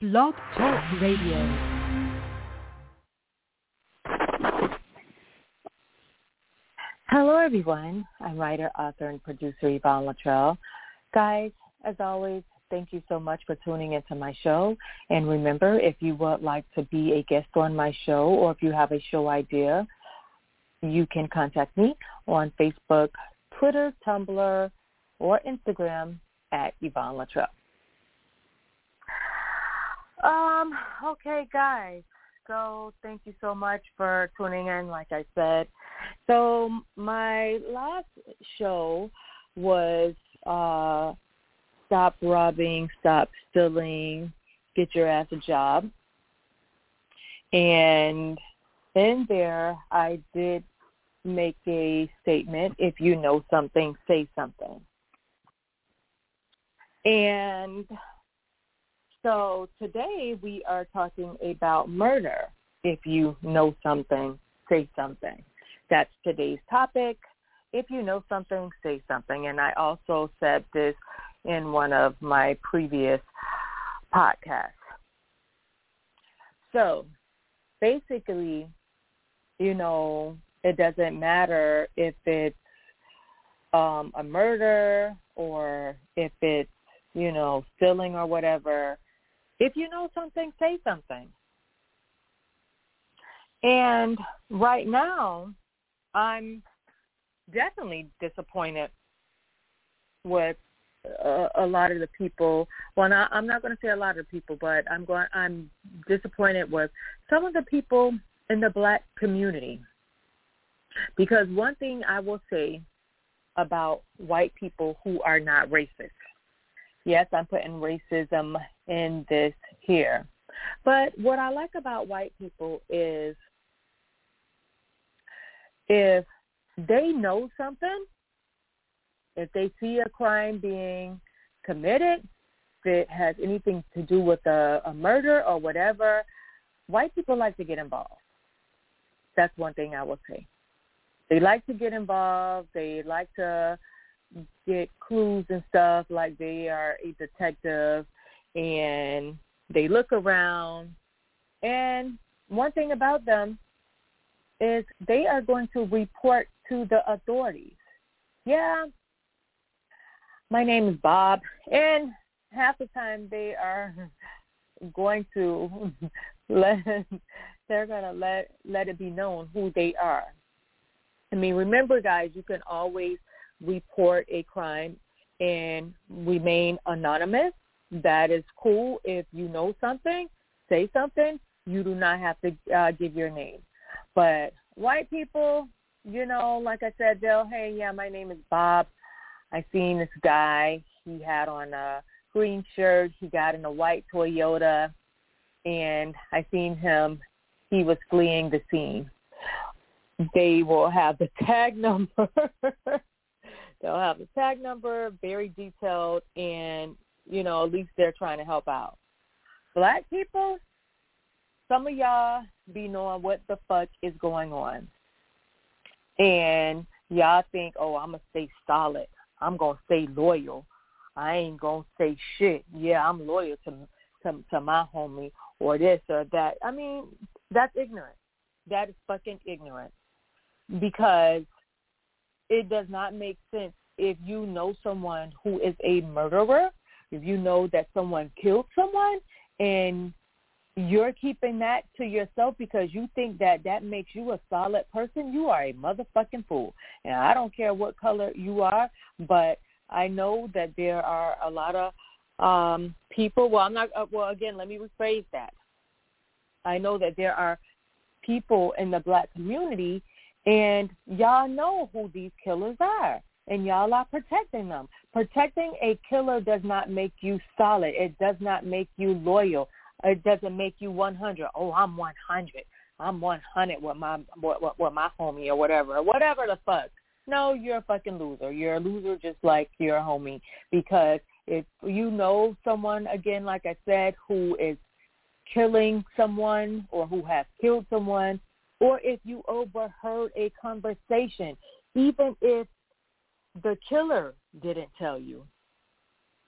Blog Talk Radio. Hello, everyone. I'm writer, author, and producer Yvonne Latrell. Guys, as always, thank you so much for tuning into my show. And remember, if you would like to be a guest on my show or if you have a show idea, you can contact me on Facebook, Twitter, Tumblr, or Instagram at Yvonne Latrell. Um, okay, guys. So thank you so much for tuning in, like I said. So my last show was uh, Stop Robbing, Stop Stealing, Get Your Ass a Job. And in there, I did make a statement, if you know something, say something. And so today we are talking about murder. If you know something, say something. That's today's topic. If you know something, say something. And I also said this in one of my previous podcasts. So basically, you know, it doesn't matter if it's um, a murder or if it's, you know, stealing or whatever. If you know something, say something. And right now, I'm definitely disappointed with a, a lot of the people. Well, not, I'm not going to say a lot of people, but I'm going. I'm disappointed with some of the people in the black community. Because one thing I will say about white people who are not racist Yes, I'm putting racism in this here. But what I like about white people is if they know something, if they see a crime being committed, it has anything to do with a, a murder or whatever, white people like to get involved. That's one thing I will say. They like to get involved. They like to get clues and stuff like they are a detective and they look around and one thing about them is they are going to report to the authorities. Yeah, my name is Bob and half the time they are going to let they're to let let it be known who they are. I mean, remember guys, you can always report a crime and remain anonymous. That is cool. If you know something, say something. You do not have to uh, give your name. But white people, you know, like I said, they'll, hey, yeah, my name is Bob. I seen this guy. He had on a green shirt. He got in a white Toyota, and I seen him. He was fleeing the scene. They will have the tag number They'll have the tag number, very detailed, and you know at least they're trying to help out. Black people, some of y'all be knowing what the fuck is going on, and y'all think, oh, I'm gonna stay solid. I'm gonna stay loyal. I ain't gonna say shit. Yeah, I'm loyal to to, to my homie or this or that. I mean, that's ignorant. That is fucking ignorant because it does not make sense if you know someone who is a murderer, if you know that someone killed someone and you're keeping that to yourself because you think that that makes you a solid person, you are a motherfucking fool. And I don't care what color you are, but I know that there are a lot of um people, well, I'm not uh, well again, let me rephrase that. I know that there are people in the black community and y'all know who these killers are. And y'all are protecting them. Protecting a killer does not make you solid. It does not make you loyal. It doesn't make you 100. Oh, I'm 100. I'm 100 with my with, with my homie or whatever, whatever the fuck. No, you're a fucking loser. You're a loser just like your homie because if you know someone again, like I said, who is killing someone or who has killed someone, or if you overheard a conversation, even if the killer didn't tell you.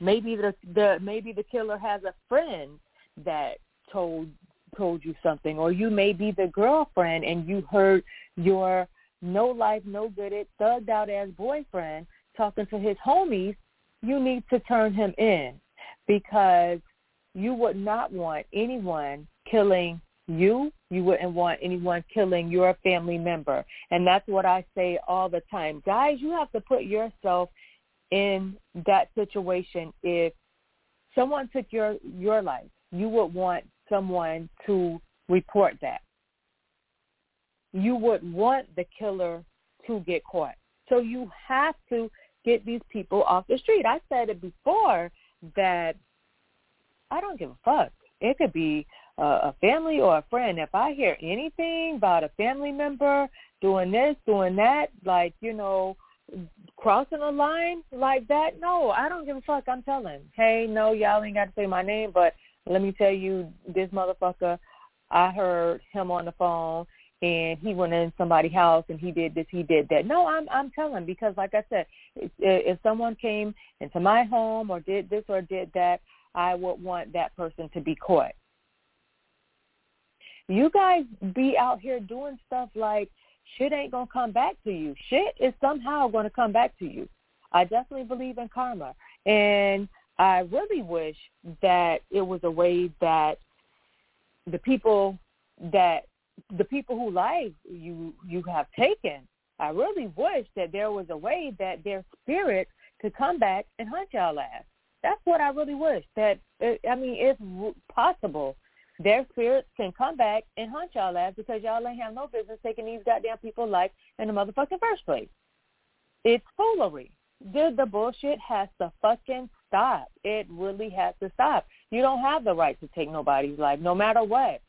Maybe the, the maybe the killer has a friend that told told you something, or you may be the girlfriend and you heard your no life, no good it, thugged out as boyfriend talking to his homies, you need to turn him in because you would not want anyone killing you. You wouldn't want anyone killing your family member. And that's what I say all the time. Guys, you have to put yourself in that situation. If someone took your your life, you would want someone to report that. You would want the killer to get caught. So you have to get these people off the street. I said it before that I don't give a fuck. It could be a family or a friend. If I hear anything about a family member doing this, doing that, like, you know, crossing a line like that, no, I don't give a fuck. I'm telling. Hey, no, y'all ain't got to say my name, but let me tell you, this motherfucker, I heard him on the phone and he went in somebody's house and he did this, he did that. No, I'm I'm telling because like I said, if, if someone came into my home or did this or did that, I would want that person to be caught. You guys be out here doing stuff like shit ain't gonna come back to you. Shit is somehow gonna come back to you. I definitely believe in karma, and I really wish that it was a way that the people that the people who life you you have taken. I really wish that there was a way that their spirit could come back and hunt y'all ass. That's what I really wish. That uh, I mean, it's possible. Their spirits can come back and haunt y'all ass because y'all ain't have no business taking these goddamn people's life in the motherfucking first place. It's foolery. The, the bullshit has to fucking stop. It really has to stop. You don't have the right to take nobody's life, no matter what.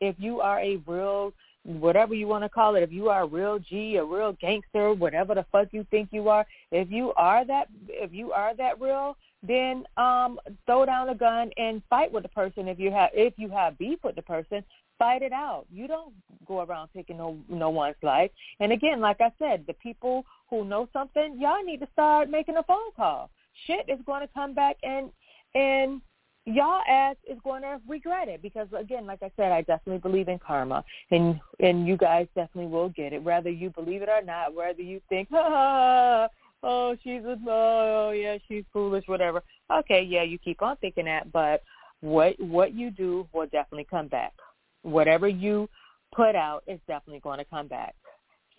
If you are a real, whatever you want to call it, if you are a real G, a real gangster, whatever the fuck you think you are, if you are that, if you are that real, then um throw down a gun and fight with the person if you have if you have beef with the person fight it out. You don't go around taking no no one's life. And again like i said the people who know something y'all need to start making a phone call. Shit is going to come back and and y'all ass is going to regret it because again like i said i definitely believe in karma. And and you guys definitely will get it whether you believe it or not whether you think ah, oh she's a oh yeah she's foolish whatever okay yeah you keep on thinking that but what what you do will definitely come back whatever you put out is definitely going to come back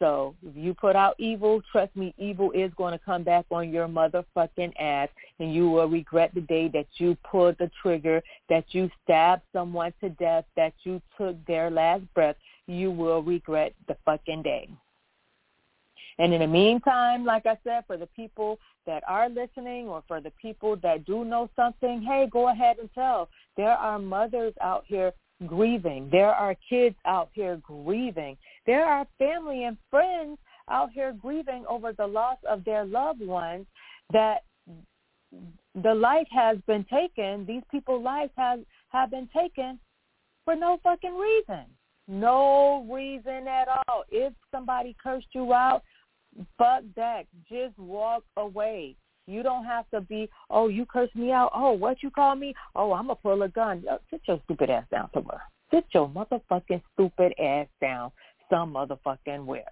so if you put out evil, trust me, evil is going to come back on your motherfucking ass, and you will regret the day that you pulled the trigger, that you stabbed someone to death, that you took their last breath. You will regret the fucking day. And in the meantime, like I said, for the people that are listening or for the people that do know something, hey, go ahead and tell. There are mothers out here grieving. There are kids out here grieving. There are family and friends out here grieving over the loss of their loved ones that the life has been taken. These people's lives have, have been taken for no fucking reason. No reason at all. If somebody cursed you out, fuck that. Just walk away. You don't have to be, oh, you cursed me out. Oh, what you call me? Oh, I'm going to pull a gun. Yo, sit your stupid ass down somewhere. Sit your motherfucking stupid ass down some motherfucking where.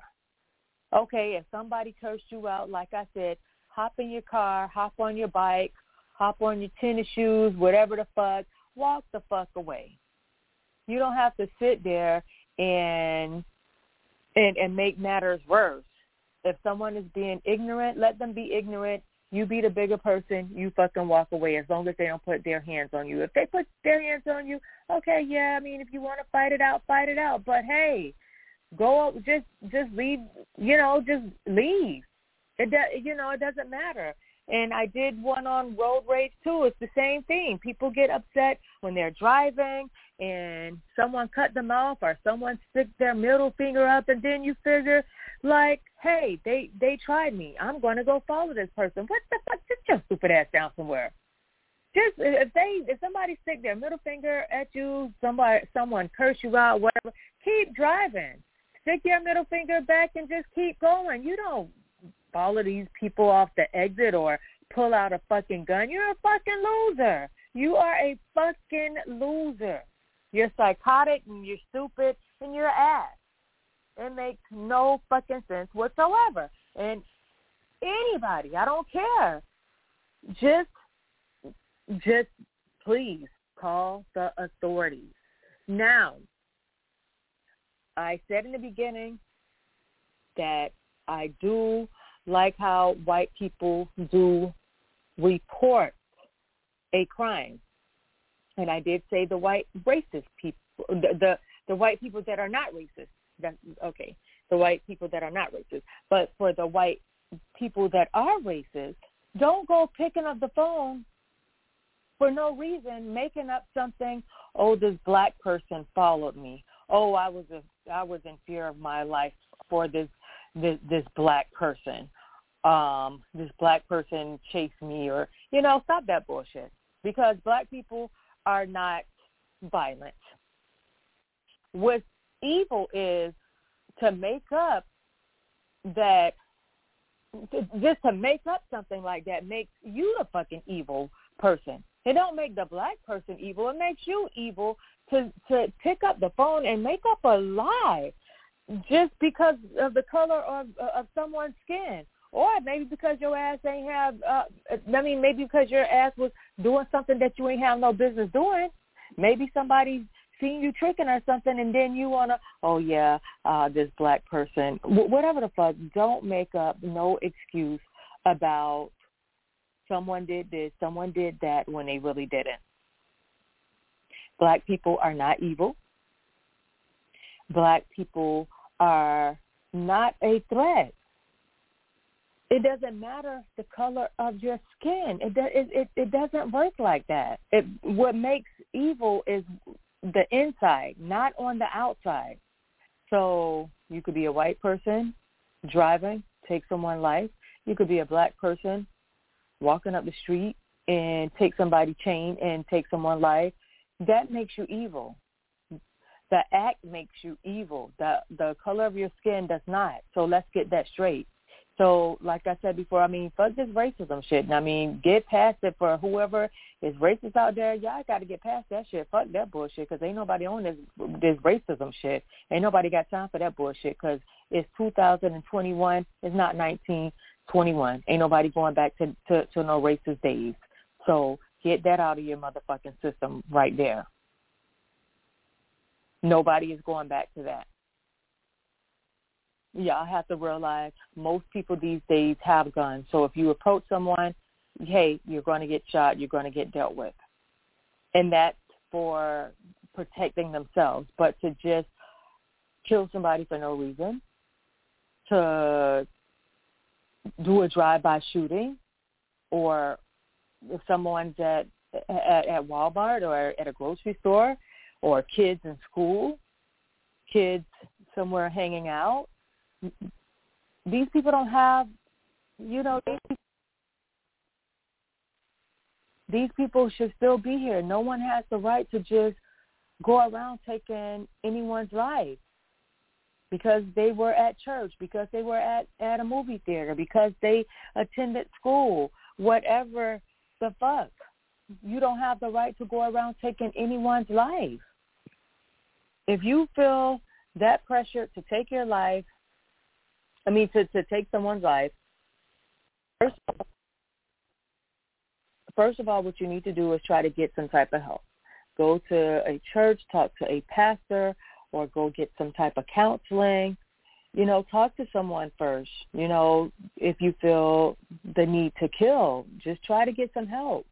Okay, if somebody cursed you out, like I said, hop in your car, hop on your bike, hop on your tennis shoes, whatever the fuck, walk the fuck away. You don't have to sit there and and and make matters worse. If someone is being ignorant, let them be ignorant. You be the bigger person. You fucking walk away as long as they don't put their hands on you. If they put their hands on you, okay, yeah. I mean, if you want to fight it out, fight it out. But hey, go just just leave. You know, just leave. It does. You know, it doesn't matter. And I did one on road rage too. It's the same thing. People get upset when they're driving and someone cut them off or someone stick their middle finger up and then you figure like, hey, they they tried me. I'm going to go follow this person. What the fuck? Sit your stupid ass down somewhere. Just if they if somebody stick their middle finger at you, somebody someone curse you out, whatever, keep driving. Stick your middle finger back and just keep going. You don't follow these people off the exit or pull out a fucking gun. You're a fucking loser. You are a fucking loser. You're psychotic and you're stupid and you're ass. It makes no fucking sense whatsoever. And anybody, I don't care. Just just please call the authorities. Now, I said in the beginning that I do like how white people do report a crime. And I did say the white racist people, the, the, the white people that are not racist. That, okay, the white people that are not racist. But for the white people that are racist, don't go picking up the phone for no reason, making up something. Oh, this black person followed me. Oh, I was a, I was in fear of my life for this this, this black person. Um, this black person chased me, or you know, stop that bullshit. Because black people are not violent. What's evil is to make up that just to make up something like that makes you the fucking evil person. It don't make the black person evil. It makes you evil to to pick up the phone and make up a lie just because of the color of of someone's skin. Or maybe because your ass ain't have, uh, I mean, maybe because your ass was doing something that you ain't have no business doing. Maybe somebody seen you tricking or something, and then you wanna, oh yeah, uh, this black person, whatever the fuck. Don't make up no excuse about someone did this, someone did that when they really didn't. Black people are not evil. Black people are not a threat. It doesn't matter the color of your skin. It it it, it doesn't work like that. It what makes evil is the inside, not on the outside. So you could be a white person driving, take someone's life. You could be a black person walking up the street and take somebody's chain and take someone's life. That makes you evil. The act makes you evil. The the color of your skin does not. So let's get that straight. So, like I said before, I mean, fuck this racism shit. And I mean, get past it for whoever is racist out there. Y'all got to get past that shit. Fuck that bullshit because ain't nobody on this this racism shit. Ain't nobody got time for that bullshit because it's 2021. It's not 1921. Ain't nobody going back to, to, to no racist days. So get that out of your motherfucking system right there. Nobody is going back to that y'all have to realize most people these days have guns. So if you approach someone, hey, you're going to get shot, you're going to get dealt with. And that's for protecting themselves. But to just kill somebody for no reason, to do a drive-by shooting, or if someone's at, at, at Walmart or at a grocery store, or kids in school, kids somewhere hanging out, these people don't have, you know, these, people should still be here. No one has the right to just go around taking anyone's life because they were at church, because they were at, at a movie theater, because they attended school, whatever the fuck. You don't have the right to go around taking anyone's life. If you feel that pressure to take your life I mean, to, to take someone's life, first first of all, what you need to do is try to get some type of help. Go to a church, talk to a pastor, or go get some type of counseling. You know, talk to someone first. You know, if you feel the need to kill, just try to get some help.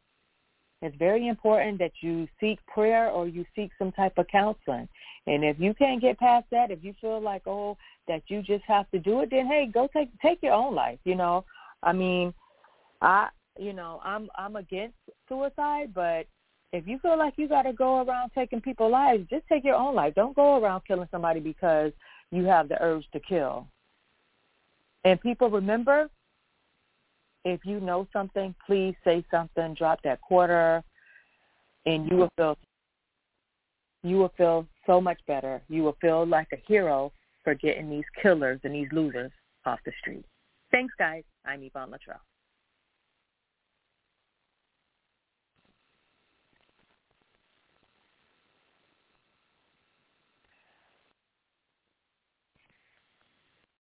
It's very important that you seek prayer or you seek some type of counseling. And if you can't get past that, if you feel like, oh, that you just have to do it, then hey, go take take your own life. You know, I mean, I you know I'm I'm against suicide, but if you feel like you got to go around taking people's lives, just take your own life. Don't go around killing somebody because you have the urge to kill. And people remember, if you know something, please say something. Drop that quarter, and you will feel you will feel so much better. You will feel like a hero for getting these killers and these losers off the street. Thanks, guys. I'm Yvonne Latrell.